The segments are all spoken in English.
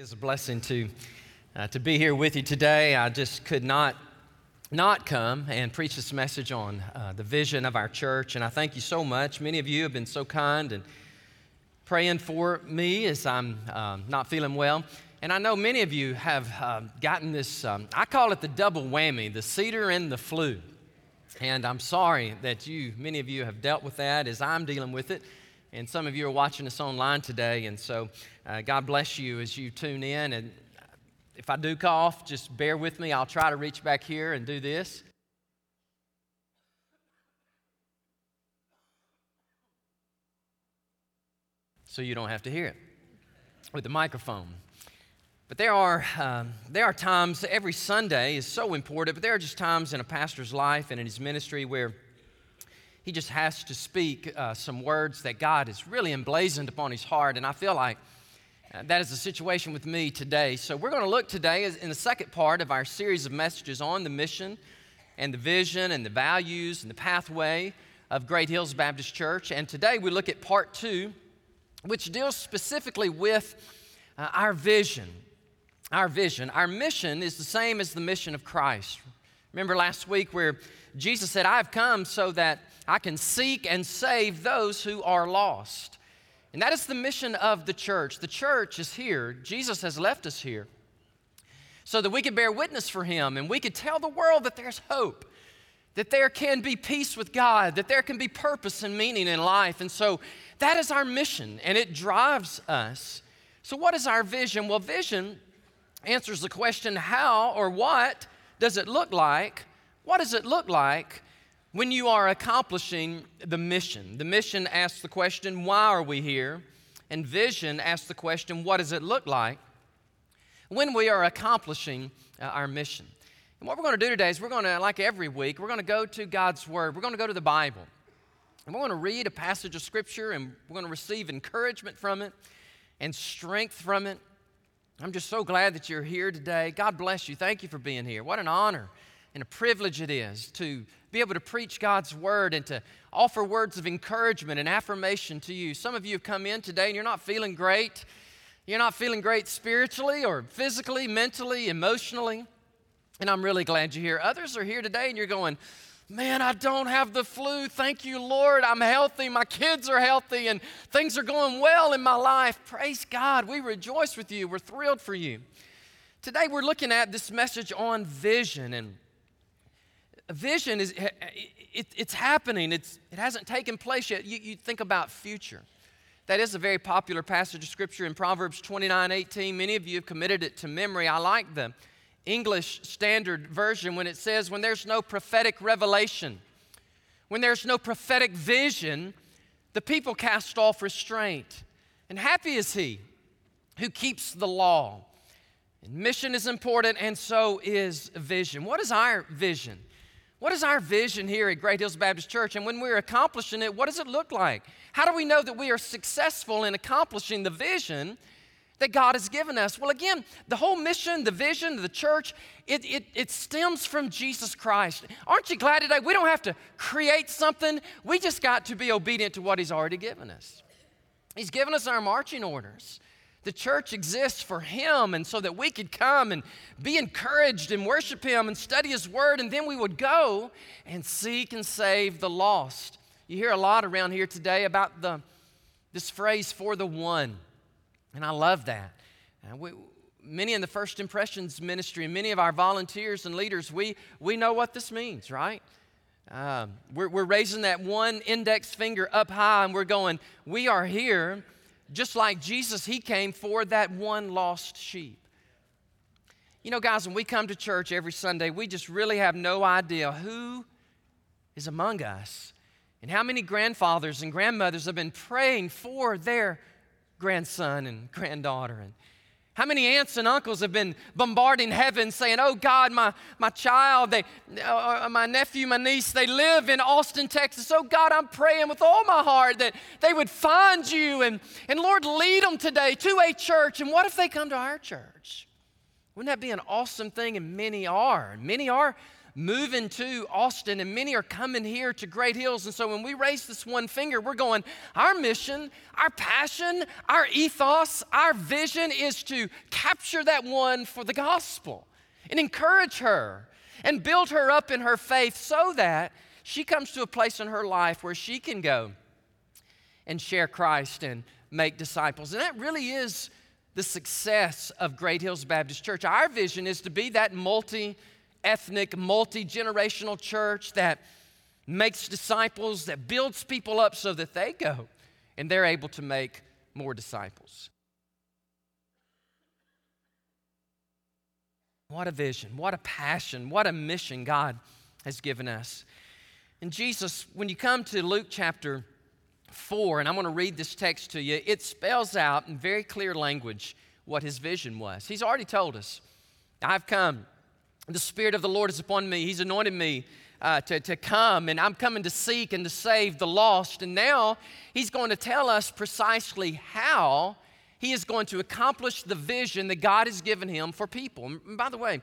It's a blessing to, uh, to be here with you today. I just could not not come and preach this message on uh, the vision of our church, and I thank you so much. Many of you have been so kind and praying for me as I'm um, not feeling well. And I know many of you have uh, gotten this, um, I call it the double whammy, the cedar and the flu. And I'm sorry that you, many of you, have dealt with that as I'm dealing with it. And some of you are watching us online today, and so uh, God bless you as you tune in. And if I do cough, just bear with me. I'll try to reach back here and do this. So you don't have to hear it with the microphone. But there are, um, there are times, every Sunday is so important, but there are just times in a pastor's life and in his ministry where he just has to speak uh, some words that God has really emblazoned upon his heart. And I feel like uh, that is the situation with me today. So we're going to look today in the second part of our series of messages on the mission and the vision and the values and the pathway of Great Hills Baptist Church. And today we look at part two, which deals specifically with uh, our vision. Our vision. Our mission is the same as the mission of Christ. Remember last week where Jesus said, I've come so that I can seek and save those who are lost. And that is the mission of the church. The church is here. Jesus has left us here so that we could bear witness for Him and we could tell the world that there's hope, that there can be peace with God, that there can be purpose and meaning in life. And so that is our mission and it drives us. So, what is our vision? Well, vision answers the question how or what does it look like? What does it look like when you are accomplishing the mission, the mission asks the question, why are we here? And vision asks the question, what does it look like when we are accomplishing uh, our mission? And what we're going to do today is we're going to, like every week, we're going to go to God's Word. We're going to go to the Bible. And we're going to read a passage of Scripture and we're going to receive encouragement from it and strength from it. I'm just so glad that you're here today. God bless you. Thank you for being here. What an honor and a privilege it is to be able to preach God's word and to offer words of encouragement and affirmation to you. Some of you have come in today and you're not feeling great. You're not feeling great spiritually or physically, mentally, emotionally. And I'm really glad you're here. Others are here today and you're going, Man, I don't have the flu. Thank you, Lord. I'm healthy. My kids are healthy and things are going well in my life. Praise God. We rejoice with you. We're thrilled for you. Today, we're looking at this message on vision and vision is it, it's happening. It's, it hasn't taken place yet. You, you think about future. That is a very popular passage of scripture in proverbs 29 18 many of you have committed it to memory. I like the english standard version when it says when there's no prophetic revelation when there's no prophetic vision the people cast off restraint. And happy is he who keeps the law. And mission is important and so is vision. What is our vision what is our vision here at Great Hills Baptist Church? And when we're accomplishing it, what does it look like? How do we know that we are successful in accomplishing the vision that God has given us? Well, again, the whole mission, the vision of the church, it, it, it stems from Jesus Christ. Aren't you glad today? We don't have to create something, we just got to be obedient to what He's already given us. He's given us our marching orders. The church exists for Him, and so that we could come and be encouraged and worship Him and study His Word, and then we would go and seek and save the lost. You hear a lot around here today about the, this phrase, for the one, and I love that. And we, many in the First Impressions ministry, and many of our volunteers and leaders, we, we know what this means, right? Uh, we're, we're raising that one index finger up high, and we're going, we are here just like Jesus, He came for that one lost sheep. You know, guys, when we come to church every Sunday, we just really have no idea who is among us and how many grandfathers and grandmothers have been praying for their grandson and granddaughter. And how many aunts and uncles have been bombarding heaven saying, Oh God, my, my child, they, uh, uh, my nephew, my niece, they live in Austin, Texas. Oh God, I'm praying with all my heart that they would find you and, and Lord, lead them today to a church. And what if they come to our church? Wouldn't that be an awesome thing? And many are. Many are moving to Austin, and many are coming here to Great Hills. And so when we raise this one finger, we're going, our mission, our passion, our ethos, our vision is to capture that one for the gospel and encourage her and build her up in her faith so that she comes to a place in her life where she can go and share Christ and make disciples. And that really is the success of Great Hills Baptist Church. Our vision is to be that multi ethnic, multi generational church that makes disciples, that builds people up so that they go and they're able to make more disciples. What a vision, what a passion, what a mission God has given us. And Jesus, when you come to Luke chapter 4, and I'm going to read this text to you, it spells out in very clear language what his vision was. He's already told us, I've come the Spirit of the Lord is upon me. He's anointed me uh, to, to come, and I'm coming to seek and to save the lost. And now He's going to tell us precisely how He is going to accomplish the vision that God has given Him for people. And by the way,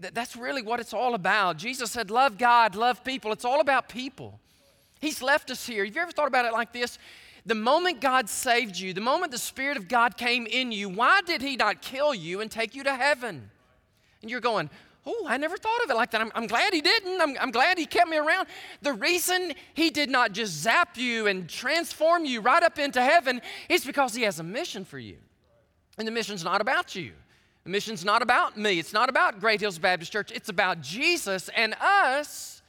th- that's really what it's all about. Jesus said, Love God, love people. It's all about people. He's left us here. Have you ever thought about it like this? The moment God saved you, the moment the Spirit of God came in you, why did He not kill you and take you to heaven? And you're going, Oh, I never thought of it like that. I'm, I'm glad he didn't. I'm, I'm glad he kept me around. The reason he did not just zap you and transform you right up into heaven is because he has a mission for you. And the mission's not about you. The mission's not about me. It's not about Great Hills Baptist Church. It's about Jesus and us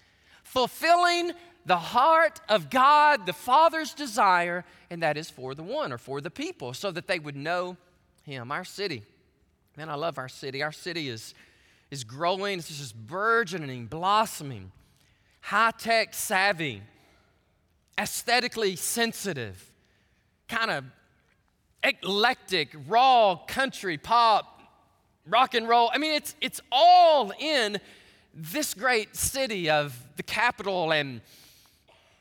fulfilling the heart of God, the Father's desire, and that is for the one or for the people so that they would know him. Our city, man, I love our city. Our city is is growing, it's just burgeoning, blossoming, high tech savvy, aesthetically sensitive, kind of eclectic, raw country, pop, rock and roll. I mean, it's, it's all in this great city of the capital and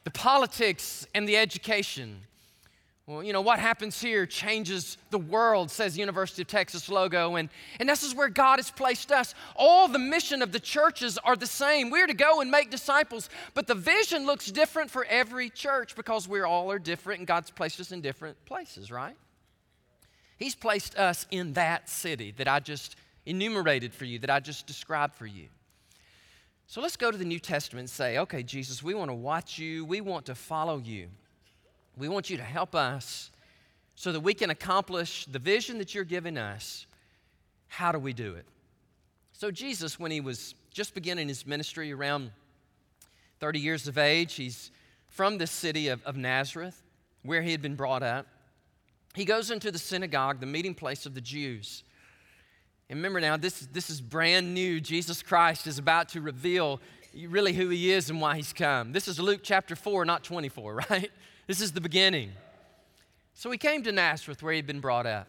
the politics and the education. Well, you know, what happens here changes the world, says University of Texas logo. And, and this is where God has placed us. All the mission of the churches are the same. We're to go and make disciples, but the vision looks different for every church because we're all are different and God's placed us in different places, right? He's placed us in that city that I just enumerated for you, that I just described for you. So let's go to the New Testament and say, okay, Jesus, we want to watch you, we want to follow you. We want you to help us so that we can accomplish the vision that you're giving us. How do we do it? So, Jesus, when he was just beginning his ministry around 30 years of age, he's from the city of, of Nazareth, where he had been brought up. He goes into the synagogue, the meeting place of the Jews. And remember now, this, this is brand new. Jesus Christ is about to reveal really who he is and why he's come. This is Luke chapter 4, not 24, right? This is the beginning. So he came to Nazareth where he'd been brought up.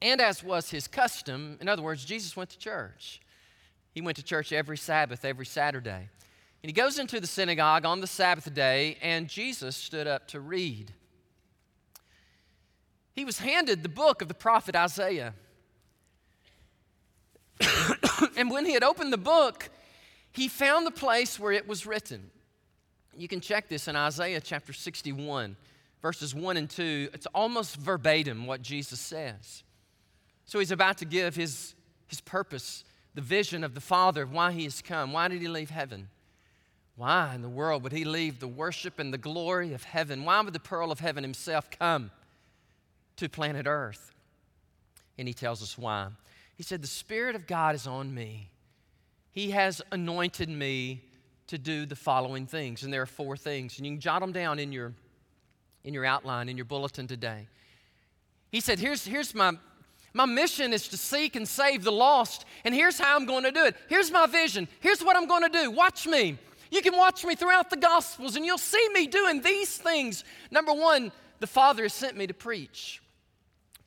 And as was his custom, in other words, Jesus went to church. He went to church every Sabbath, every Saturday. And he goes into the synagogue on the Sabbath day, and Jesus stood up to read. He was handed the book of the prophet Isaiah. and when he had opened the book, he found the place where it was written. You can check this in Isaiah chapter 61, verses 1 and 2. It's almost verbatim what Jesus says. So he's about to give his, his purpose, the vision of the Father, why he has come. Why did he leave heaven? Why in the world would he leave the worship and the glory of heaven? Why would the pearl of heaven himself come to planet Earth? And he tells us why. He said, The Spirit of God is on me. He has anointed me to do the following things. And there are four things. And you can jot them down in your, in your outline, in your bulletin today. He said, Here's, here's my, my mission is to seek and save the lost. And here's how I'm going to do it. Here's my vision. Here's what I'm going to do. Watch me. You can watch me throughout the Gospels and you'll see me doing these things. Number one, the Father has sent me to preach.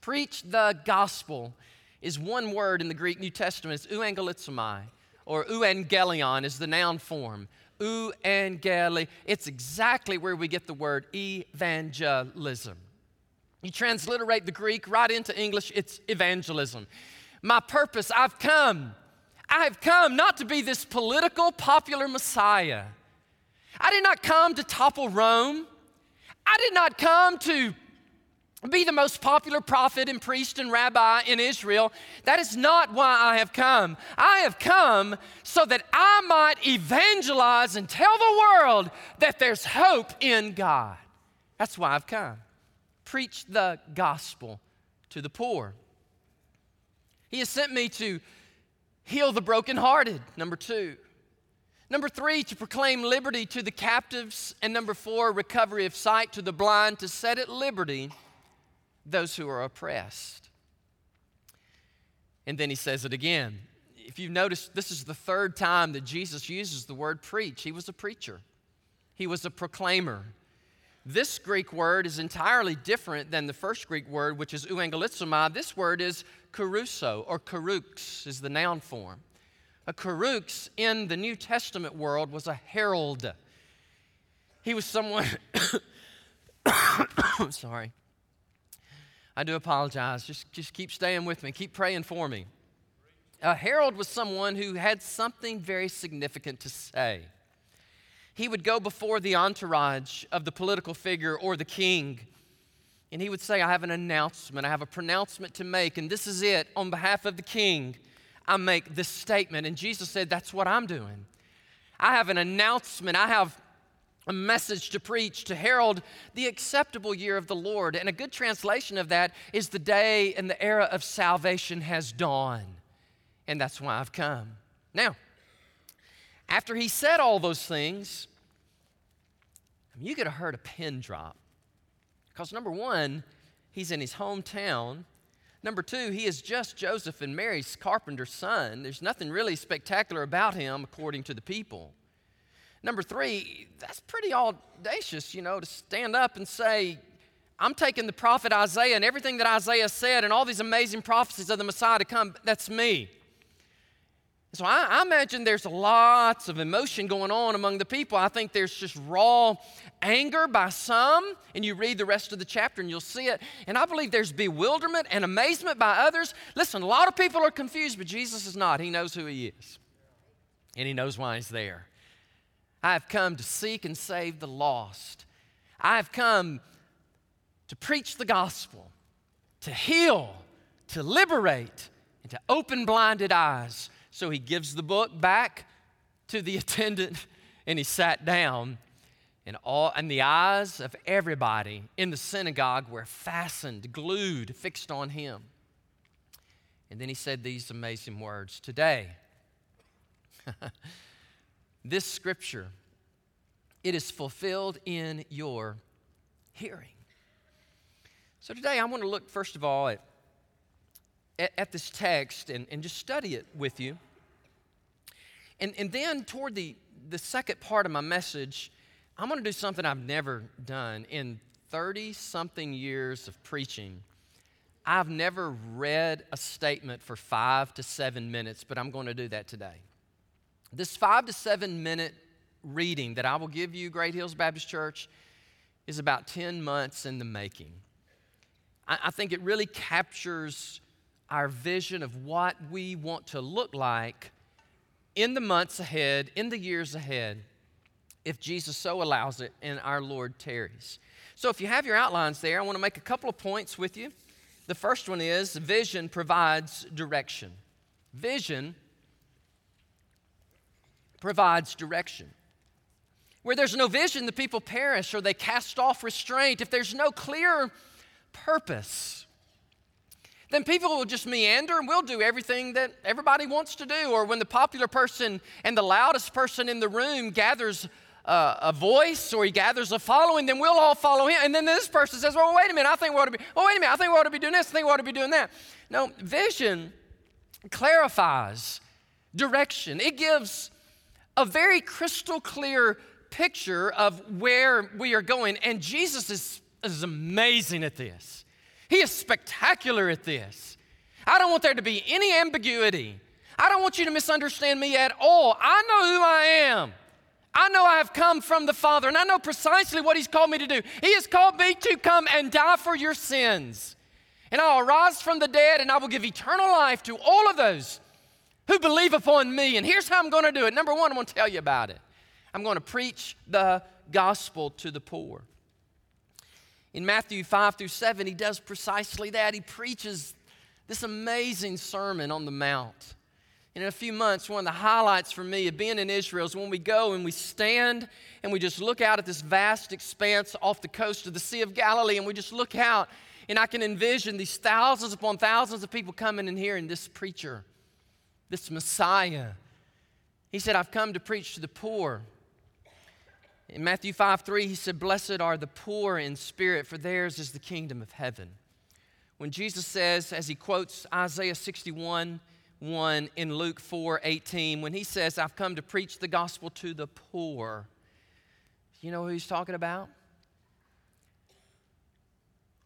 Preach the gospel is one word in the Greek New Testament. It's euangelizomai or euangelion is the noun form. Euangeli. It's exactly where we get the word evangelism. You transliterate the Greek right into English, it's evangelism. My purpose, I've come. I have come not to be this political, popular Messiah. I did not come to topple Rome. I did not come to be the most popular prophet and priest and rabbi in Israel. That is not why I have come. I have come so that I might evangelize and tell the world that there's hope in God. That's why I've come. Preach the gospel to the poor. He has sent me to heal the brokenhearted, number two. Number three, to proclaim liberty to the captives. And number four, recovery of sight to the blind, to set at liberty those who are oppressed. And then he says it again. If you've noticed, this is the third time that Jesus uses the word preach. He was a preacher, he was a proclaimer. This Greek word is entirely different than the first Greek word, which is euangelizomai. This word is kerusso, or kerux is the noun form. A kerux in the New Testament world was a herald. He was someone, sorry, I do apologize. Just, just keep staying with me, keep praying for me. Uh, a herald was someone who had something very significant to say. He would go before the entourage of the political figure or the king, and he would say, I have an announcement, I have a pronouncement to make, and this is it. On behalf of the king, I make this statement. And Jesus said, That's what I'm doing. I have an announcement, I have a message to preach, to herald the acceptable year of the Lord. And a good translation of that is the day and the era of salvation has dawned. And that's why I've come. Now, after he said all those things, I mean, you could have heard a pin drop. Because number one, he's in his hometown. Number two, he is just Joseph and Mary's carpenter's son. There's nothing really spectacular about him, according to the people. Number three, that's pretty audacious, you know, to stand up and say, I'm taking the prophet Isaiah and everything that Isaiah said and all these amazing prophecies of the Messiah to come, that's me. So I, I, imagine there's lots of emotion going on among the people. I think there's just raw anger by some, and you read the rest of the chapter and you'll see it. And I believe there's bewilderment and amazement by others. Listen, a lot of people are confused, but Jesus is not. He knows who He is, and He knows why He's there. I have come to seek and save the lost. I have come to preach the gospel, to heal, to liberate, and to open blinded eyes. So he gives the book back to the attendant and he sat down. And, all, and the eyes of everybody in the synagogue were fastened, glued, fixed on him. And then he said these amazing words Today, this scripture, it is fulfilled in your hearing. So today I want to look, first of all, at, at, at this text and, and just study it with you. And, and then toward the, the second part of my message, I'm going to do something I've never done in 30 something years of preaching. I've never read a statement for five to seven minutes, but I'm going to do that today. This five to seven minute reading that I will give you, Great Hills Baptist Church, is about 10 months in the making. I, I think it really captures our vision of what we want to look like in the months ahead, in the years ahead, if Jesus so allows it and our Lord tarries. So, if you have your outlines there, I want to make a couple of points with you. The first one is vision provides direction. Vision provides direction. Where there's no vision, the people perish or they cast off restraint. If there's no clear purpose, then people will just meander and we'll do everything that everybody wants to do. Or when the popular person and the loudest person in the room gathers a voice or he gathers a following, then we'll all follow him. And then this person says, Well, wait a minute, I think we ought to be, oh, wait a minute, I think we ought to be doing this, I think we ought to be doing that. No, vision clarifies direction, it gives a very crystal clear picture of where we are going. And Jesus is, is amazing at this. He is spectacular at this. I don't want there to be any ambiguity. I don't want you to misunderstand me at all. I know who I am. I know I have come from the Father, and I know precisely what He's called me to do. He has called me to come and die for your sins. And I'll rise from the dead, and I will give eternal life to all of those who believe upon me. And here's how I'm going to do it. Number one, I'm going to tell you about it. I'm going to preach the gospel to the poor. In Matthew 5 through 7, he does precisely that. He preaches this amazing sermon on the Mount. And in a few months, one of the highlights for me of being in Israel is when we go and we stand and we just look out at this vast expanse off the coast of the Sea of Galilee and we just look out and I can envision these thousands upon thousands of people coming and hearing this preacher, this Messiah. He said, I've come to preach to the poor. In Matthew 5 3, he said, Blessed are the poor in spirit, for theirs is the kingdom of heaven. When Jesus says, as he quotes Isaiah 61 1 in Luke 4 18, when he says, I've come to preach the gospel to the poor, you know who he's talking about?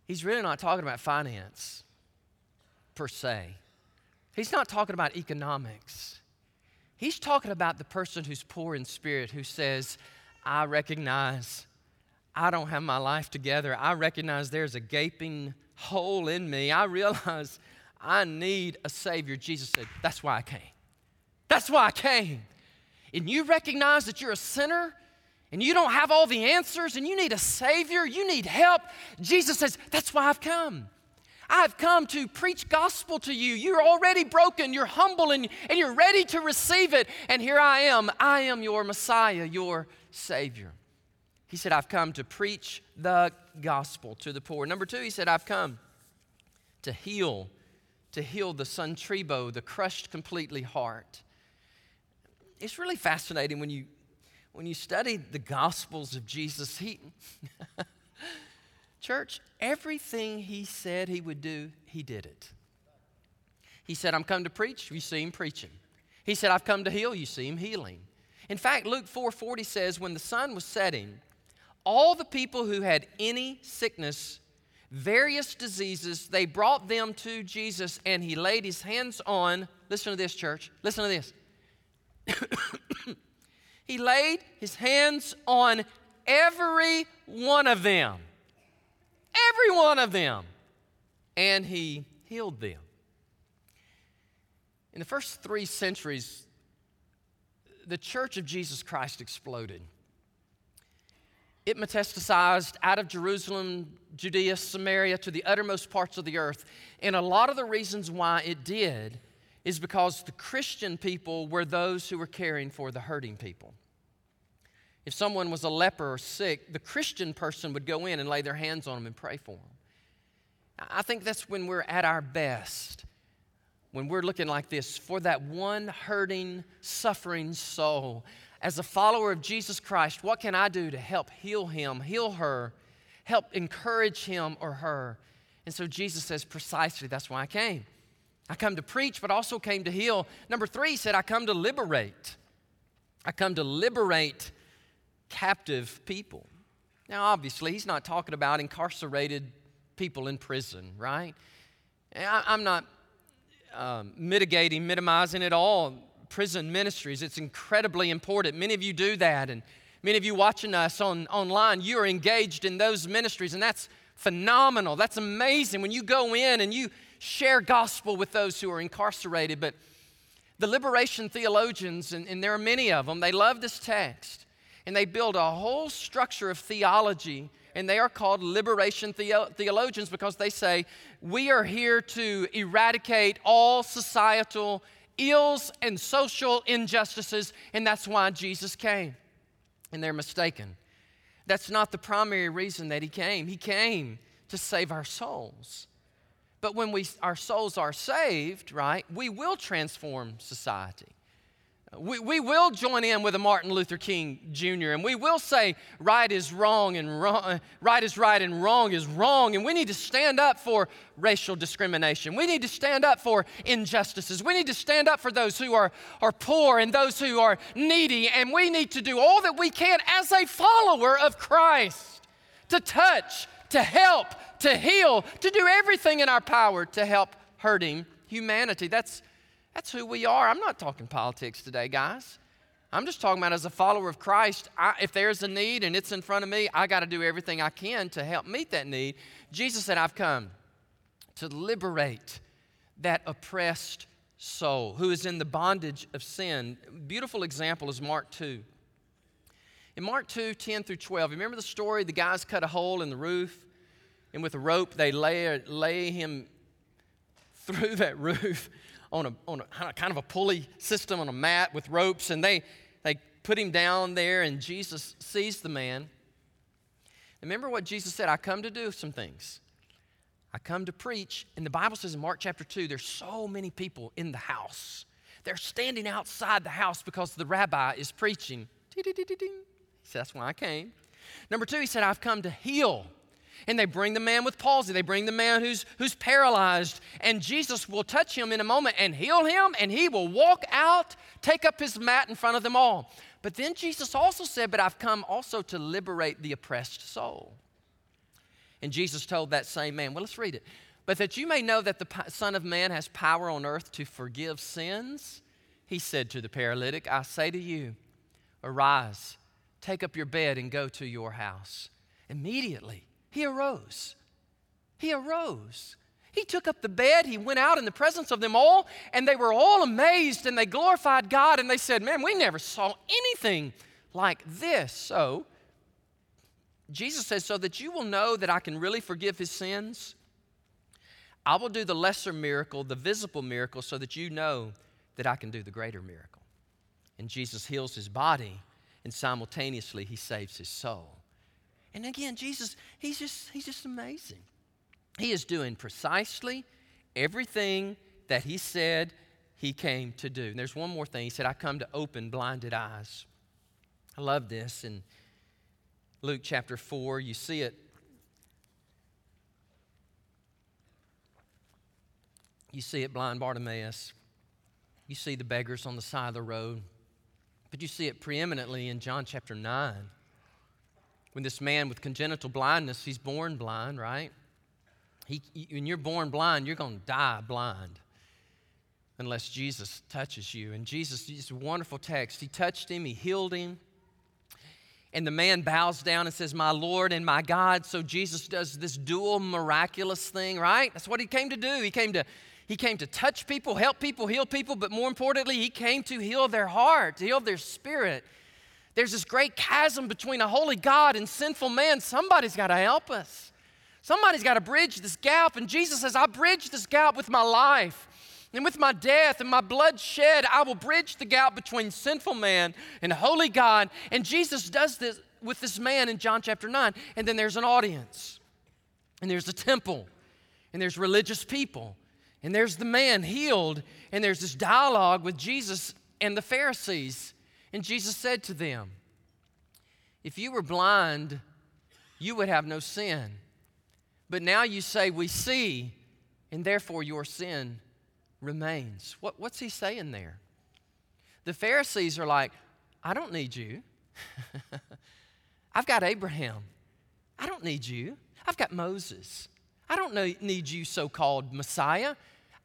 He's really not talking about finance per se. He's not talking about economics. He's talking about the person who's poor in spirit who says, I recognize I don't have my life together. I recognize there's a gaping hole in me. I realize I need a Savior. Jesus said, That's why I came. That's why I came. And you recognize that you're a sinner and you don't have all the answers and you need a Savior, you need help. Jesus says, That's why I've come. I've come to preach gospel to you. You're already broken, you're humble, and, and you're ready to receive it. And here I am. I am your Messiah, your Savior. He said, I've come to preach the gospel to the poor. Number two, he said, I've come to heal, to heal the suntribo, the crushed completely heart. It's really fascinating when you when you study the gospels of Jesus, he Church, everything he said he would do, he did it. He said, I'm come to preach, you see him preaching. He said, I've come to heal, you see him healing. In fact, Luke 4:40 says, when the sun was setting, all the people who had any sickness, various diseases, they brought them to Jesus and he laid his hands on, listen to this, church, listen to this. he laid his hands on every one of them. One of them. And he healed them. In the first three centuries, the church of Jesus Christ exploded. It metastasized out of Jerusalem, Judea, Samaria to the uttermost parts of the earth. And a lot of the reasons why it did is because the Christian people were those who were caring for the hurting people. If someone was a leper or sick, the Christian person would go in and lay their hands on them and pray for them. I think that's when we're at our best, when we're looking like this for that one hurting, suffering soul. As a follower of Jesus Christ, what can I do to help heal him, heal her, help encourage him or her? And so Jesus says, precisely, that's why I came. I come to preach, but also came to heal. Number three, said, I come to liberate. I come to liberate captive people. Now, obviously, he's not talking about incarcerated people in prison, right? I, am not um, mitigating, minimizing at all prison ministries. It's incredibly important. Many of you do that, and many of you watching us on, online, you are engaged in those ministries, and that's phenomenal. That's amazing when you go in and you share gospel with those who are incarcerated. But the liberation theologians, and, and there are many of them, they love this text and they build a whole structure of theology and they are called liberation theologians because they say we are here to eradicate all societal ills and social injustices, and that's why Jesus came. And they're mistaken. That's not the primary reason that He came. He came to save our souls. But when we, our souls are saved, right, we will transform society. We, we will join in with a Martin Luther King Jr. and we will say right is wrong and wrong, right is right and wrong is wrong. And we need to stand up for racial discrimination. We need to stand up for injustices. We need to stand up for those who are, are poor and those who are needy. And we need to do all that we can as a follower of Christ to touch, to help, to heal, to do everything in our power to help hurting humanity. That's that's who we are. I'm not talking politics today, guys. I'm just talking about as a follower of Christ, I, if there's a need and it's in front of me, I got to do everything I can to help meet that need. Jesus said, I've come to liberate that oppressed soul, who is in the bondage of sin. Beautiful example is Mark 2. In Mark 2, 10 through 12, remember the story? The guys cut a hole in the roof, and with a rope, they lay, lay him through that roof on a, on a kind of a pulley system on a mat with ropes, and they, they put him down there, and Jesus sees the man. Remember what Jesus said I come to do some things. I come to preach, and the Bible says in Mark chapter 2, there's so many people in the house. They're standing outside the house because the rabbi is preaching. He said, That's why I came. Number two, he said, I've come to heal. And they bring the man with palsy, they bring the man who's, who's paralyzed, and Jesus will touch him in a moment and heal him, and he will walk out, take up his mat in front of them all. But then Jesus also said, But I've come also to liberate the oppressed soul. And Jesus told that same man, well, let's read it. But that you may know that the Son of Man has power on earth to forgive sins, he said to the paralytic, I say to you, arise, take up your bed, and go to your house. Immediately, he arose. He arose. He took up the bed, he went out in the presence of them all, and they were all amazed and they glorified God and they said, Man, we never saw anything like this. So, Jesus says, so that you will know that I can really forgive his sins, I will do the lesser miracle, the visible miracle, so that you know that I can do the greater miracle. And Jesus heals his body, and simultaneously he saves his soul. And again, Jesus, he's just, he's just amazing. He is doing precisely everything that he said he came to do. And there's one more thing. He said, I come to open blinded eyes. I love this. In Luke chapter 4, you see it. You see it, blind Bartimaeus. You see the beggars on the side of the road. But you see it preeminently in John chapter 9. When this man with congenital blindness, he's born blind, right? He, when you're born blind, you're going to die blind unless Jesus touches you. And Jesus, it's a wonderful text. He touched him, he healed him. And the man bows down and says, My Lord and my God. So Jesus does this dual miraculous thing, right? That's what he came to do. He came to, he came to touch people, help people, heal people, but more importantly, he came to heal their heart, to heal their spirit. There's this great chasm between a holy God and sinful man. Somebody's got to help us. Somebody's got to bridge this gap. And Jesus says, I bridge this gap with my life. And with my death and my blood shed, I will bridge the gap between sinful man and holy God. And Jesus does this with this man in John chapter 9. And then there's an audience, and there's a temple, and there's religious people, and there's the man healed, and there's this dialogue with Jesus and the Pharisees. And Jesus said to them, If you were blind, you would have no sin. But now you say, We see, and therefore your sin remains. What, what's he saying there? The Pharisees are like, I don't need you. I've got Abraham. I don't need you. I've got Moses. I don't need you, so called Messiah.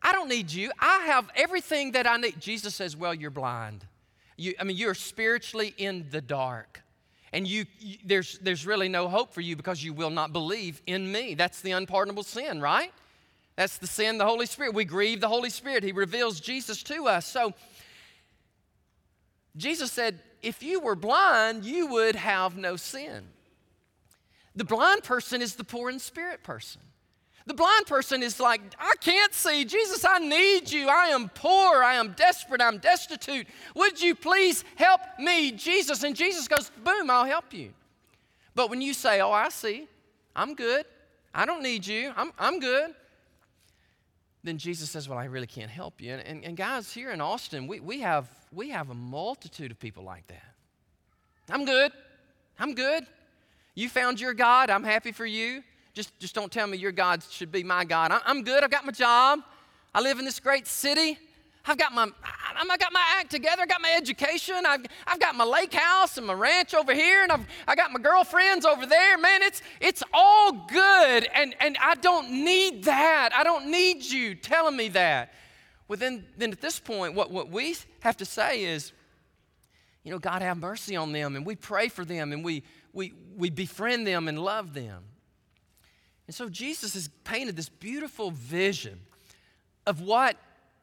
I don't need you. I have everything that I need. Jesus says, Well, you're blind. You, I mean, you're spiritually in the dark. And you, you, there's, there's really no hope for you because you will not believe in me. That's the unpardonable sin, right? That's the sin, the Holy Spirit. We grieve the Holy Spirit. He reveals Jesus to us. So, Jesus said, if you were blind, you would have no sin. The blind person is the poor in spirit person. The blind person is like, I can't see. Jesus, I need you. I am poor. I am desperate. I'm destitute. Would you please help me, Jesus? And Jesus goes, Boom, I'll help you. But when you say, Oh, I see, I'm good. I don't need you. I'm, I'm good then Jesus says, Well, I really can't help you. And, and, and, guys, here in Austin, we, we, have, we have a multitude of people like that. I'm good. I'm good. You found your God. I'm happy for you. Just, just don't tell me your God should be my God. I'm good. I've got my job. I live in this great city. I've got my, I've got my act together. I got my education. I've, I've got my lake house and my ranch over here, and I've I got my girlfriends over there. Man, it's it's all good, and and I don't need that. I don't need you telling me that. Well, then then at this point, what what we have to say is, you know, God have mercy on them, and we pray for them, and we we we befriend them and love them. And so Jesus has painted this beautiful vision of what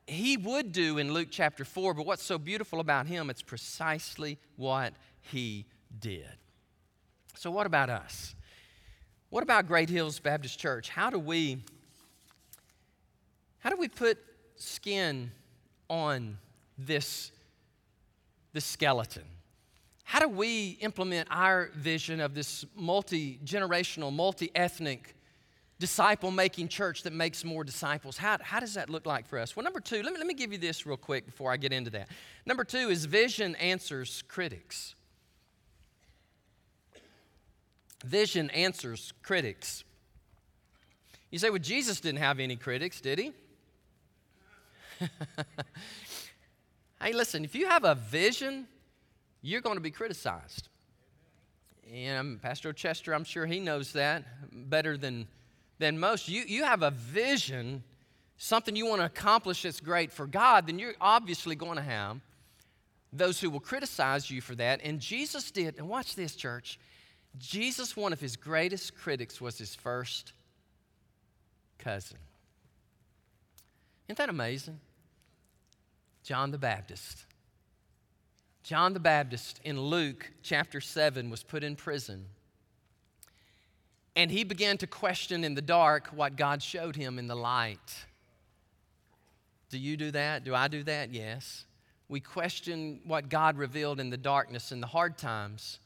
he would do in Luke chapter 4, but what's so beautiful about him, it's precisely what he did. So, what about us? What about Great Hills Baptist Church? How do we how do we put skin on this, this skeleton? How do we implement our vision of this multi generational, multi ethnic, disciple making church that makes more disciples? How, how does that look like for us? Well, number two, let me, let me give you this real quick before I get into that. Number two is vision answers critics. Vision answers critics. You say, well, Jesus didn't have any critics, did he? hey, listen, if you have a vision, you're going to be criticized. And um, Pastor Chester, I'm sure he knows that better than, than most. You, you have a vision, something you want to accomplish that's great for God, then you're obviously going to have those who will criticize you for that. And Jesus did, and watch this, church. Jesus, one of his greatest critics, was his first cousin. Isn't that amazing? John the Baptist. John the Baptist in Luke chapter 7 was put in prison. And he began to question in the dark what God showed him in the light. Do you do that? Do I do that? Yes. We question what God revealed in the darkness in the hard times.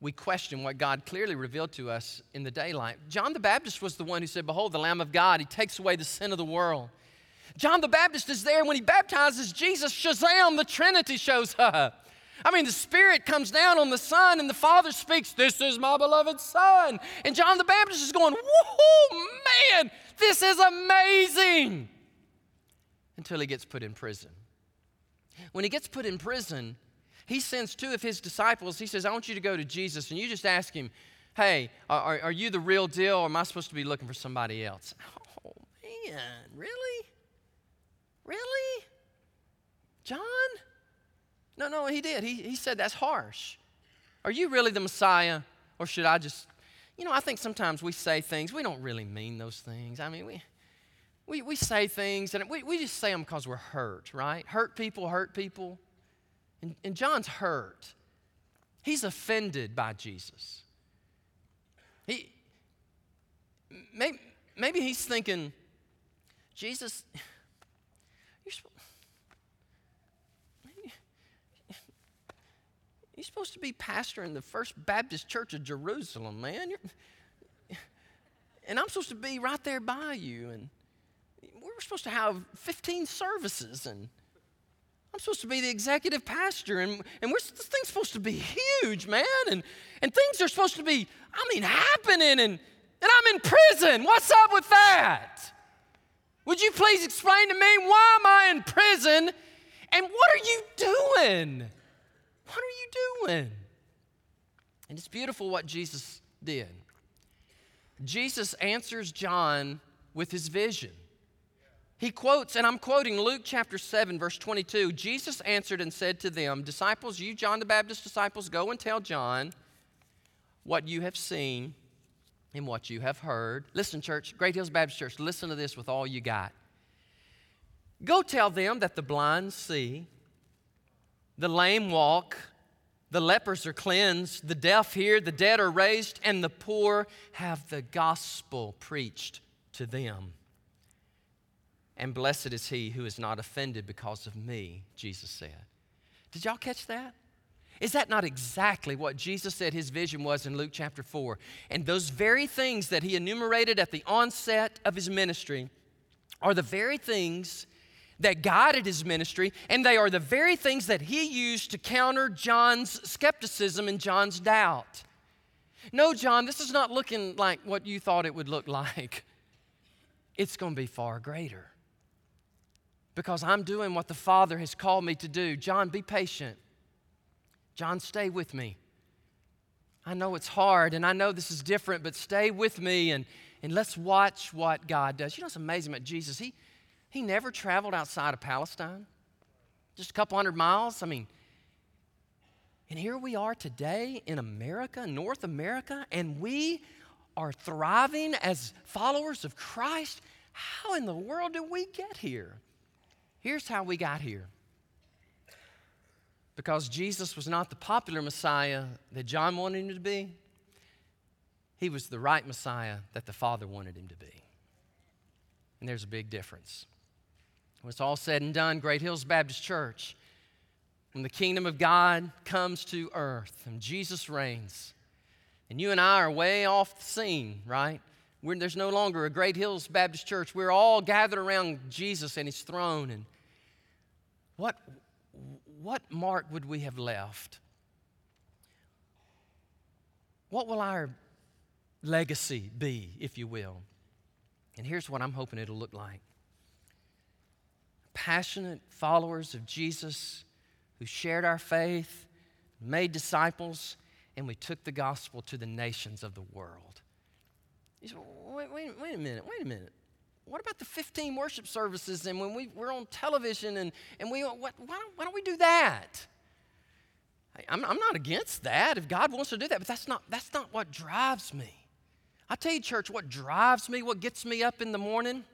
We question what God clearly revealed to us in the daylight. John the Baptist was the one who said, Behold, the Lamb of God, he takes away the sin of the world. John the Baptist is there when he baptizes Jesus. Shazam, the Trinity shows up. I mean, the Spirit comes down on the Son, and the Father speaks, This is my beloved Son. And John the Baptist is going, Whoa, man, this is amazing. Until he gets put in prison. When he gets put in prison, he sends two of his disciples. He says, I want you to go to Jesus, and you just ask him, Hey, are, are you the real deal, or am I supposed to be looking for somebody else? Oh, man, really? Really? John? No, no, he did. He, he said, That's harsh. Are you really the Messiah? Or should I just, you know, I think sometimes we say things, we don't really mean those things. I mean, we, we, we say things and we, we just say them because we're hurt, right? Hurt people hurt people. And, and John's hurt. He's offended by Jesus. He, maybe, maybe he's thinking, Jesus, you're, you're supposed to be pastor in the First Baptist Church of Jerusalem, man. You're, and I'm supposed to be right there by you. And we're supposed to have 15 services. And I'm supposed to be the executive pastor. And, and we're, this thing's supposed to be huge, man. And, and things are supposed to be, I mean, happening. And, and I'm in prison. What's up with that? Would you please explain to me why am I in prison and what are you doing? What are you doing? And it's beautiful what Jesus did. Jesus answers John with his vision. He quotes, and I'm quoting Luke chapter 7, verse 22. Jesus answered and said to them, Disciples, you, John the Baptist disciples, go and tell John what you have seen and what you have heard. Listen, church, Great Hills Baptist Church, listen to this with all you got. Go tell them that the blind see, the lame walk, the lepers are cleansed, the deaf hear, the dead are raised, and the poor have the gospel preached to them. And blessed is he who is not offended because of me, Jesus said. Did y'all catch that? Is that not exactly what Jesus said his vision was in Luke chapter 4? And those very things that he enumerated at the onset of his ministry are the very things that guided his ministry, and they are the very things that he used to counter John's skepticism and John's doubt. No, John, this is not looking like what you thought it would look like. It's going to be far greater because I'm doing what the Father has called me to do. John, be patient. John, stay with me. I know it's hard and I know this is different, but stay with me and, and let's watch what God does. You know it's amazing about Jesus? He, he never traveled outside of Palestine, just a couple hundred miles. I mean, and here we are today in America, North America, and we are thriving as followers of Christ. How in the world did we get here? Here's how we got here. Because Jesus was not the popular Messiah that John wanted him to be, he was the right Messiah that the Father wanted him to be. And there's a big difference. When it's all said and done, Great Hills Baptist Church, when the kingdom of God comes to earth and Jesus reigns, and you and I are way off the scene, right? We're, there's no longer a Great Hills Baptist Church. We're all gathered around Jesus and His throne. And what, what mark would we have left? What will our legacy be, if you will? And here's what I'm hoping it'll look like passionate followers of Jesus who shared our faith, made disciples, and we took the gospel to the nations of the world. You say, wait, wait, wait a minute, wait a minute. What about the 15 worship services and when we, we're on television and, and we, what, why, don't, why don't we do that? I'm, I'm not against that if God wants to do that, but that's not, that's not what drives me. I tell you, church, what drives me, what gets me up in the morning,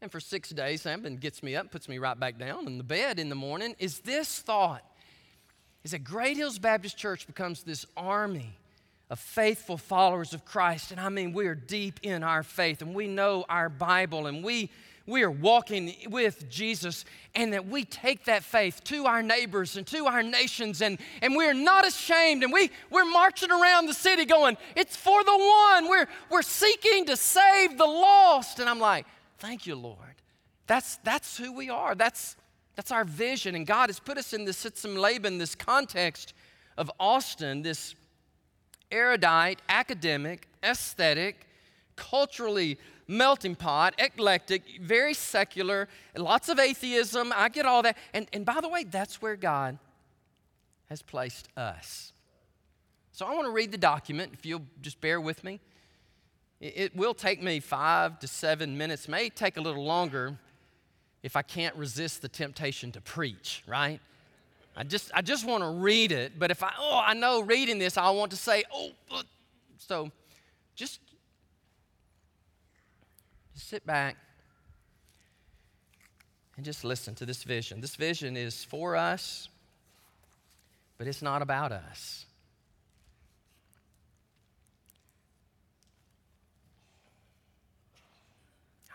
and for six days, Sam gets me up, puts me right back down in the bed in the morning, is this thought is that Great Hills Baptist Church becomes this army of faithful followers of Christ. And I mean, we are deep in our faith and we know our Bible and we, we are walking with Jesus, and that we take that faith to our neighbors and to our nations, and, and we're not ashamed. And we, we're marching around the city going, It's for the one. We're, we're seeking to save the lost. And I'm like, Thank you, Lord. That's, that's who we are. That's, that's our vision. And God has put us in this Sitz im Leben, this context of Austin, this erudite, academic, aesthetic, culturally melting pot, eclectic, very secular, lots of atheism. I get all that. And, and by the way, that's where God has placed us. So I want to read the document, if you'll just bear with me. It will take me five to seven minutes, may take a little longer if I can't resist the temptation to preach, right? I just, I just want to read it, but if I, oh, I know reading this, I want to say, oh, uh, so just, just sit back and just listen to this vision. This vision is for us, but it's not about us.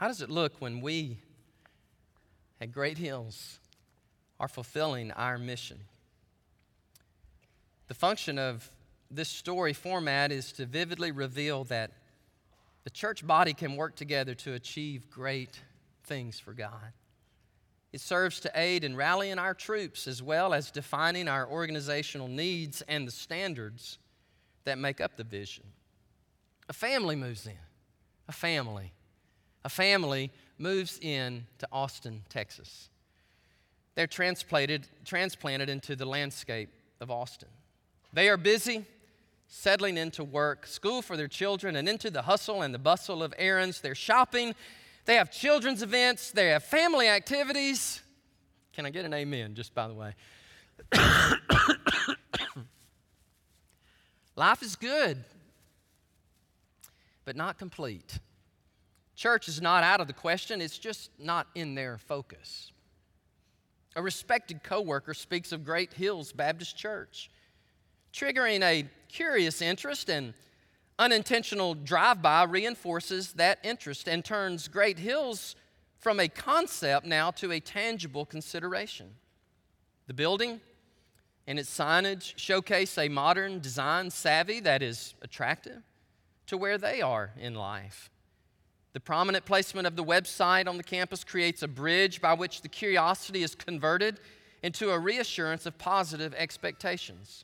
How does it look when we at Great Hills are fulfilling our mission? The function of this story format is to vividly reveal that the church body can work together to achieve great things for God. It serves to aid in rallying our troops as well as defining our organizational needs and the standards that make up the vision. A family moves in. A family a family moves in to Austin, Texas. They're transplanted, transplanted into the landscape of Austin. They are busy settling into work, school for their children, and into the hustle and the bustle of errands. They're shopping. They have children's events. They have family activities. Can I get an amen, just by the way? Life is good, but not complete. Church is not out of the question, it's just not in their focus. A respected coworker speaks of Great Hills Baptist Church, triggering a curious interest and unintentional drive-by reinforces that interest and turns Great Hills from a concept now to a tangible consideration. The building and its signage showcase a modern design savvy that is attractive to where they are in life. The prominent placement of the website on the campus creates a bridge by which the curiosity is converted into a reassurance of positive expectations.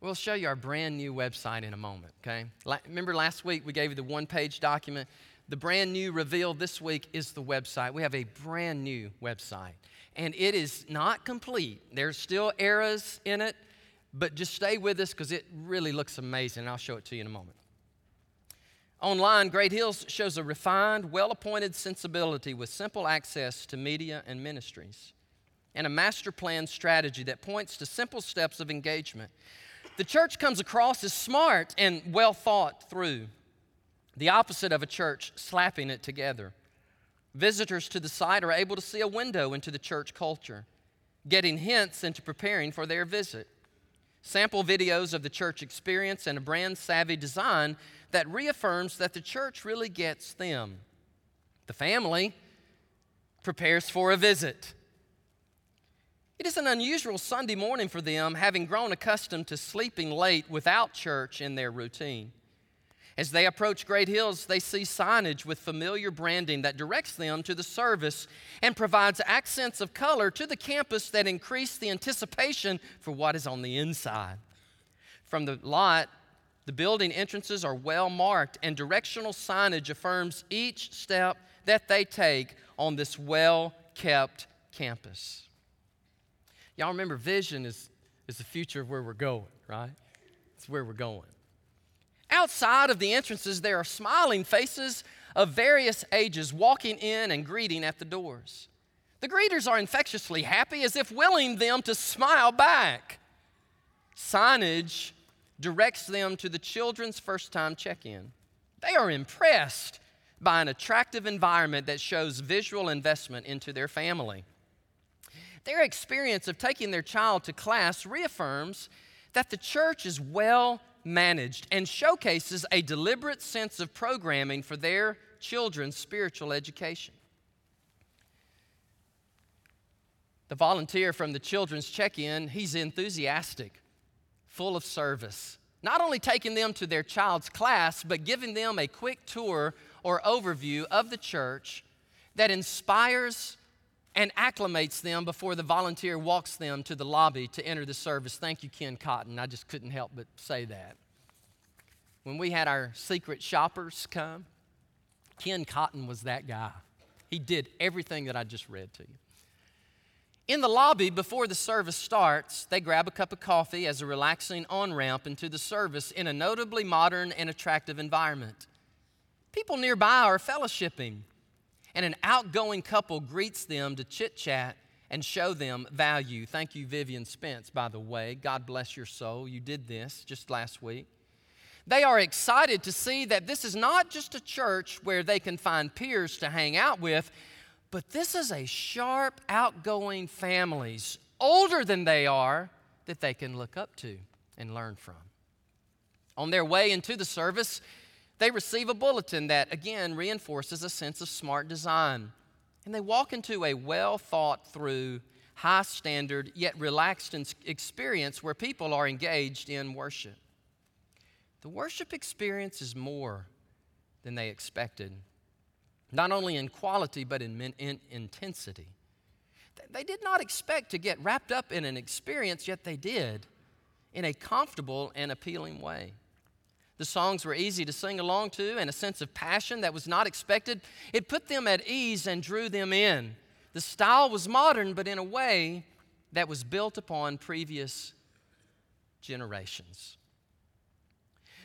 We'll show you our brand new website in a moment, okay? remember last week we gave you the one page document? The brand new reveal this week is the website. We have a brand new website, and it is not complete. There's still errors in it, but just stay with us because it really looks amazing, I'll show it to you in a moment. Online, Great Hills shows a refined, well appointed sensibility with simple access to media and ministries, and a master plan strategy that points to simple steps of engagement. The church comes across as smart and well thought through, the opposite of a church slapping it together. Visitors to the site are able to see a window into the church culture, getting hints into preparing for their visit. Sample videos of the church experience and a brand savvy design that reaffirms that the church really gets them. The family prepares for a visit. It is an unusual Sunday morning for them, having grown accustomed to sleeping late without church in their routine. As they approach Great Hills, they see signage with familiar branding that directs them to the service and provides accents of color to the campus that increase the anticipation for what is on the inside. From the lot, the building entrances are well marked, and directional signage affirms each step that they take on this well kept campus. Y'all remember, vision is, is the future of where we're going, right? It's where we're going. Outside of the entrances, there are smiling faces of various ages walking in and greeting at the doors. The greeters are infectiously happy as if willing them to smile back. Signage directs them to the children's first time check in. They are impressed by an attractive environment that shows visual investment into their family. Their experience of taking their child to class reaffirms that the church is well managed and showcases a deliberate sense of programming for their children's spiritual education. The volunteer from the children's check in, he's enthusiastic, full of service, not only taking them to their child's class, but giving them a quick tour or overview of the church that inspires and acclimates them before the volunteer walks them to the lobby to enter the service. Thank you, Ken Cotton. I just couldn't help but say that. When we had our secret shoppers come, Ken Cotton was that guy. He did everything that I just read to you. In the lobby, before the service starts, they grab a cup of coffee as a relaxing on ramp into the service in a notably modern and attractive environment. People nearby are fellowshipping, and an outgoing couple greets them to chit chat and show them value. Thank you, Vivian Spence, by the way. God bless your soul. You did this just last week. They are excited to see that this is not just a church where they can find peers to hang out with, but this is a sharp, outgoing families, older than they are, that they can look up to and learn from. On their way into the service, they receive a bulletin that, again, reinforces a sense of smart design. And they walk into a well thought through, high standard, yet relaxed experience where people are engaged in worship. The worship experience is more than they expected, not only in quality, but in, in intensity. They did not expect to get wrapped up in an experience, yet they did in a comfortable and appealing way. The songs were easy to sing along to, and a sense of passion that was not expected. It put them at ease and drew them in. The style was modern, but in a way that was built upon previous generations.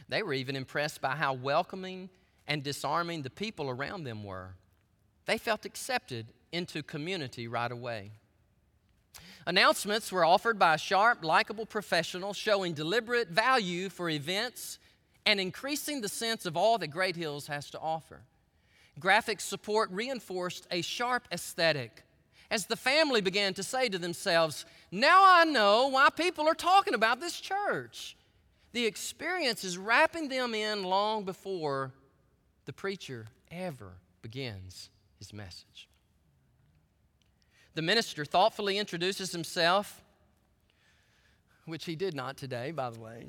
They were even impressed by how welcoming and disarming the people around them were. They felt accepted into community right away. Announcements were offered by a sharp, likable professional showing deliberate value for events and increasing the sense of all that Great Hills has to offer. Graphic support reinforced a sharp aesthetic as the family began to say to themselves, Now I know why people are talking about this church. The experience is wrapping them in long before the preacher ever begins his message. The minister thoughtfully introduces himself, which he did not today, by the way.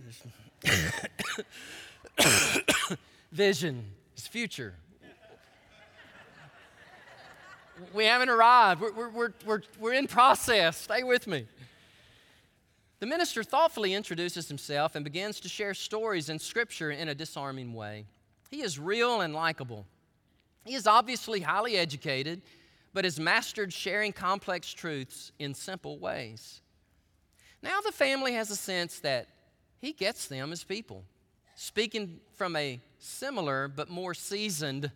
Vision is future. We haven't arrived. We're, we're, we're, we're, in process. Stay with me. The minister thoughtfully introduces himself and begins to share stories in Scripture in a disarming way. He is real and likable. He is obviously highly educated, but has mastered sharing complex truths in simple ways. Now the family has a sense that he gets them as people, speaking from a similar but more seasoned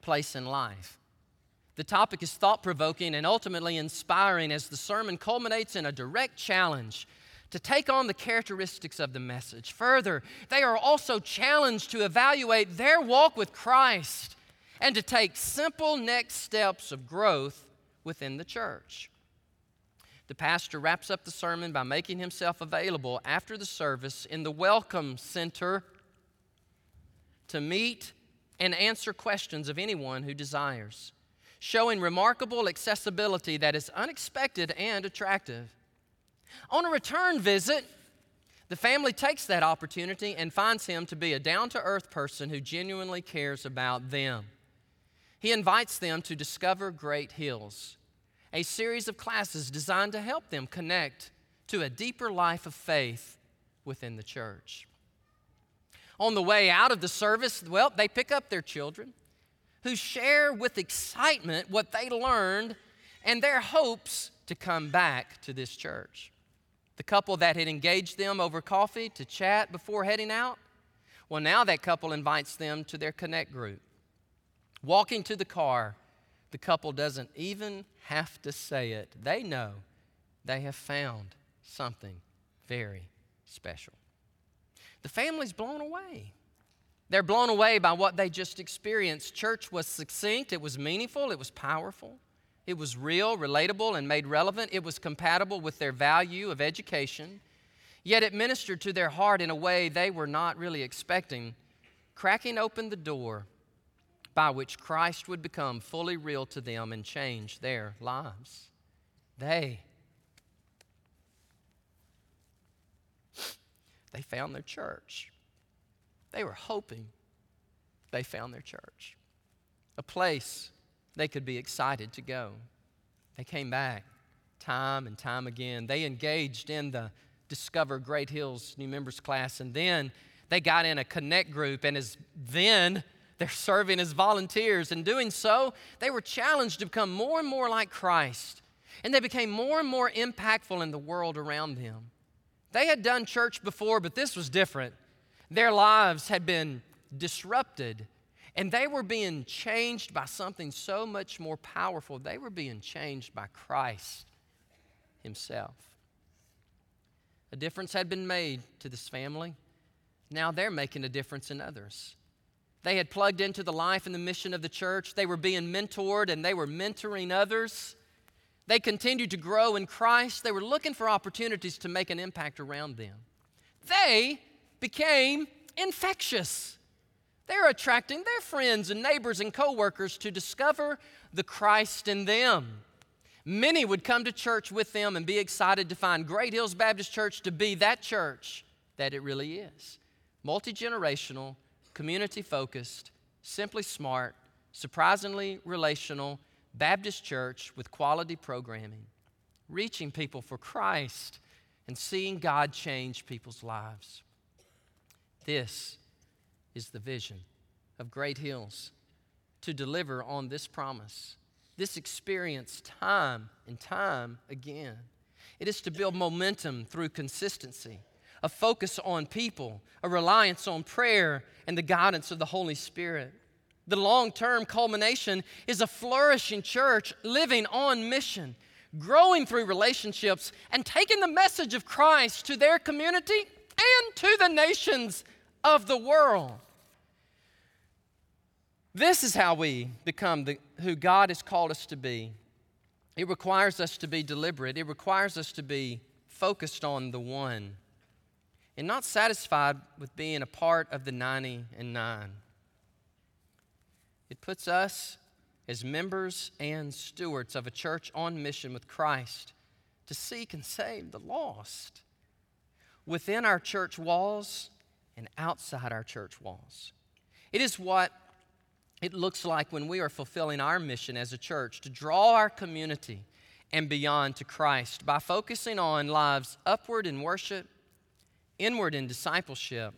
place in life. The topic is thought provoking and ultimately inspiring as the sermon culminates in a direct challenge to take on the characteristics of the message. Further, they are also challenged to evaluate their walk with Christ and to take simple next steps of growth within the church. The pastor wraps up the sermon by making himself available after the service in the Welcome Center to meet and answer questions of anyone who desires, showing remarkable accessibility that is unexpected and attractive. On a return visit, the family takes that opportunity and finds him to be a down to earth person who genuinely cares about them. He invites them to discover Great Hills, a series of classes designed to help them connect to a deeper life of faith within the church. On the way out of the service, well, they pick up their children who share with excitement what they learned and their hopes to come back to this church. The couple that had engaged them over coffee to chat before heading out, well, now that couple invites them to their connect group. Walking to the car, the couple doesn't even have to say it. They know they have found something very special. The family's blown away. They're blown away by what they just experienced. Church was succinct, it was meaningful, it was powerful. It was real, relatable, and made relevant. It was compatible with their value of education. Yet it ministered to their heart in a way they were not really expecting, cracking open the door by which Christ would become fully real to them and change their lives. They they found their church. They were hoping they found their church. A place they could be excited to go. They came back time and time again. They engaged in the Discover Great Hills new members class, and then they got in a connect group, and as then they're serving as volunteers. In doing so, they were challenged to become more and more like Christ, and they became more and more impactful in the world around them. They had done church before, but this was different. Their lives had been disrupted and they were being changed by something so much more powerful. They were being changed by Christ Himself. A difference had been made to this family. Now they're making a difference in others. They had plugged into the life and the mission of the church. They were being mentored and they were mentoring others. They continued to grow in Christ. They were looking for opportunities to make an impact around them. They became infectious. They're attracting their friends and neighbors and coworkers to discover the Christ in them. Many would come to church with them and be excited to find Great Hills Baptist Church to be that church that it really is multi generational, community focused, simply smart, surprisingly relational Baptist church with quality programming, reaching people for Christ and seeing God change people's lives. This is the vision of Great Hills to deliver on this promise, this experience time and time again. It is to build momentum through consistency, a focus on people, a reliance on prayer and the guidance of the Holy Spirit. The long term culmination is a flourishing church living on mission, growing through relationships, and taking the message of Christ to their community and to the nations of the world. This is how we become the, who God has called us to be. It requires us to be deliberate, it requires us to be focused on the one and not satisfied with being a part of the 90 and 9. It puts us as members and stewards of a church on mission with Christ to seek and save the lost within our church walls and outside our church walls. It is what it looks like when we are fulfilling our mission as a church to draw our community and beyond to Christ by focusing on lives upward in worship, inward in discipleship,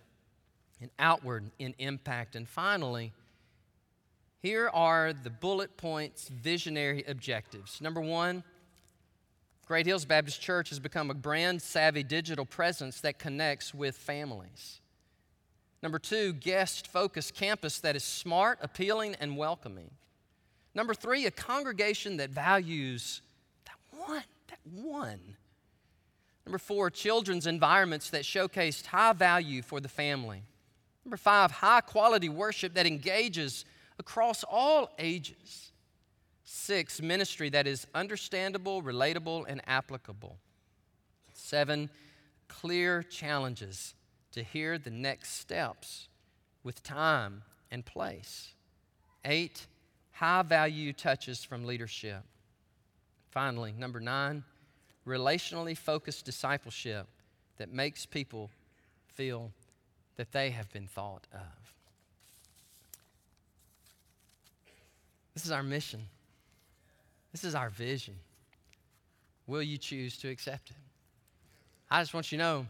and outward in impact. And finally, here are the bullet points visionary objectives. Number one, Great Hills Baptist Church has become a brand savvy digital presence that connects with families. Number two, guest focused campus that is smart, appealing, and welcoming. Number three, a congregation that values that one, that one. Number four, children's environments that showcased high value for the family. Number five, high quality worship that engages across all ages. Six, ministry that is understandable, relatable, and applicable. Seven, clear challenges to hear the next steps with time and place. Eight, high value touches from leadership. Finally, number nine, relationally focused discipleship that makes people feel that they have been thought of. This is our mission. This is our vision. Will you choose to accept it? I just want you to know,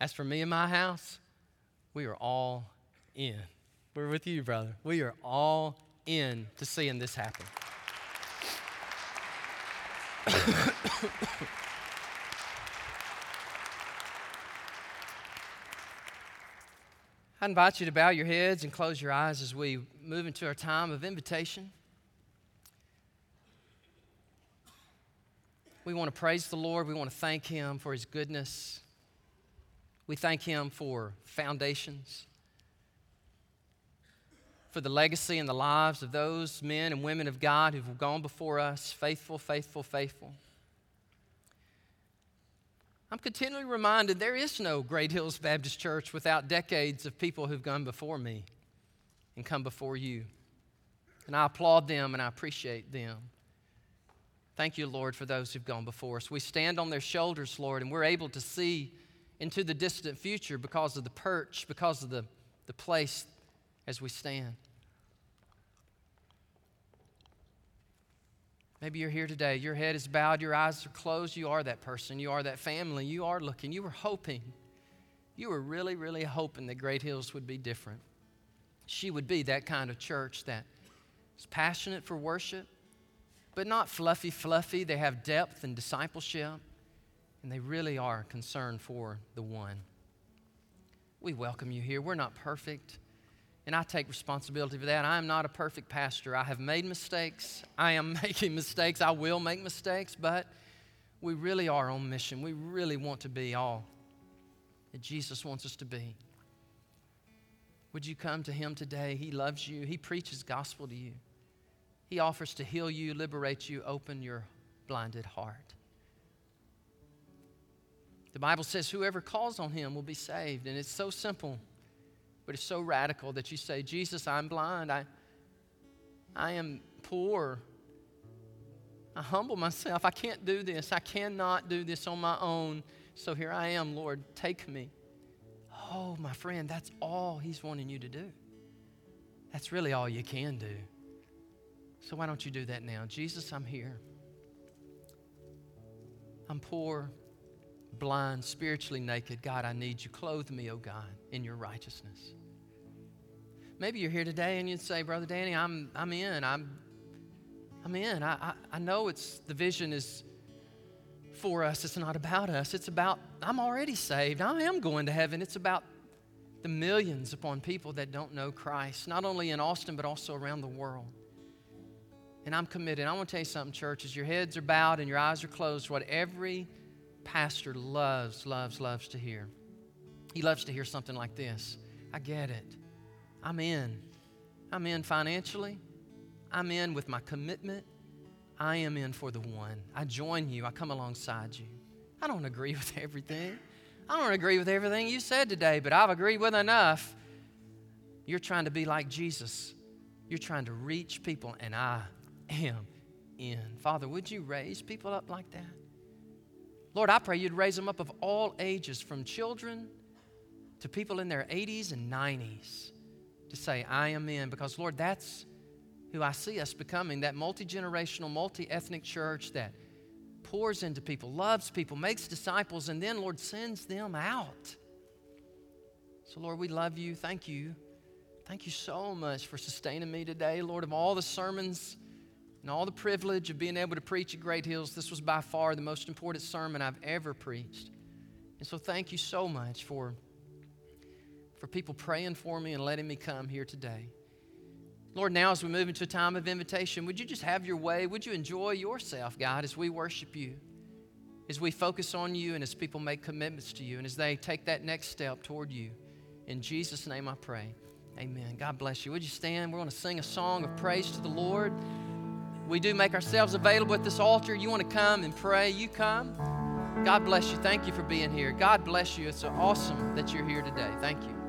as for me and my house, we are all in. We're with you, brother. We are all in to seeing this happen. I invite you to bow your heads and close your eyes as we move into our time of invitation. We want to praise the Lord. We want to thank Him for His goodness. We thank Him for foundations, for the legacy and the lives of those men and women of God who've gone before us faithful, faithful, faithful. I'm continually reminded there is no Great Hills Baptist Church without decades of people who've gone before me and come before you. And I applaud them and I appreciate them. Thank you, Lord, for those who've gone before us. We stand on their shoulders, Lord, and we're able to see into the distant future because of the perch, because of the, the place as we stand. Maybe you're here today, your head is bowed, your eyes are closed. You are that person, you are that family, you are looking, you were hoping, you were really, really hoping that Great Hills would be different. She would be that kind of church that is passionate for worship, but not fluffy, fluffy. They have depth and discipleship, and they really are concerned for the one. We welcome you here. We're not perfect, and I take responsibility for that. I am not a perfect pastor. I have made mistakes. I am making mistakes. I will make mistakes, but we really are on mission. We really want to be all that Jesus wants us to be. Would you come to Him today? He loves you, He preaches gospel to you. He offers to heal you, liberate you, open your blinded heart. The Bible says whoever calls on him will be saved. And it's so simple, but it's so radical that you say, Jesus, I'm blind. I, I am poor. I humble myself. I can't do this. I cannot do this on my own. So here I am, Lord. Take me. Oh, my friend, that's all he's wanting you to do. That's really all you can do. So why don't you do that now? Jesus, I'm here. I'm poor, blind, spiritually naked. God, I need you. Clothe me, oh God, in your righteousness. Maybe you're here today and you'd say, Brother Danny, I'm, I'm in. I'm, I'm in. I, I, I know it's the vision is for us. It's not about us. It's about, I'm already saved. I am going to heaven. It's about the millions upon people that don't know Christ, not only in Austin, but also around the world. And I'm committed. I want to tell you something, church. As your heads are bowed and your eyes are closed, what every pastor loves, loves, loves to hear. He loves to hear something like this I get it. I'm in. I'm in financially. I'm in with my commitment. I am in for the one. I join you. I come alongside you. I don't agree with everything. I don't agree with everything you said today, but I've agreed with enough. You're trying to be like Jesus. You're trying to reach people, and I am in. Father, would you raise people up like that? Lord, I pray you'd raise them up of all ages, from children to people in their 80s and 90s, to say, I am in. Because, Lord, that's who I see us becoming that multi generational, multi ethnic church that pours into people, loves people, makes disciples, and then, Lord, sends them out. So, Lord, we love you. Thank you. Thank you so much for sustaining me today, Lord, of all the sermons and all the privilege of being able to preach at Great Hills, this was by far the most important sermon I've ever preached. And so thank you so much for, for people praying for me and letting me come here today. Lord, now as we move into a time of invitation, would you just have your way? Would you enjoy yourself, God, as we worship you? as we focus on you and as people make commitments to you and as they take that next step toward you. In Jesus' name I pray. Amen. God bless you. Would you stand? We're going to sing a song of praise to the Lord. We do make ourselves available at this altar. You want to come and pray, you come. God bless you. Thank you for being here. God bless you. It's awesome that you're here today. Thank you.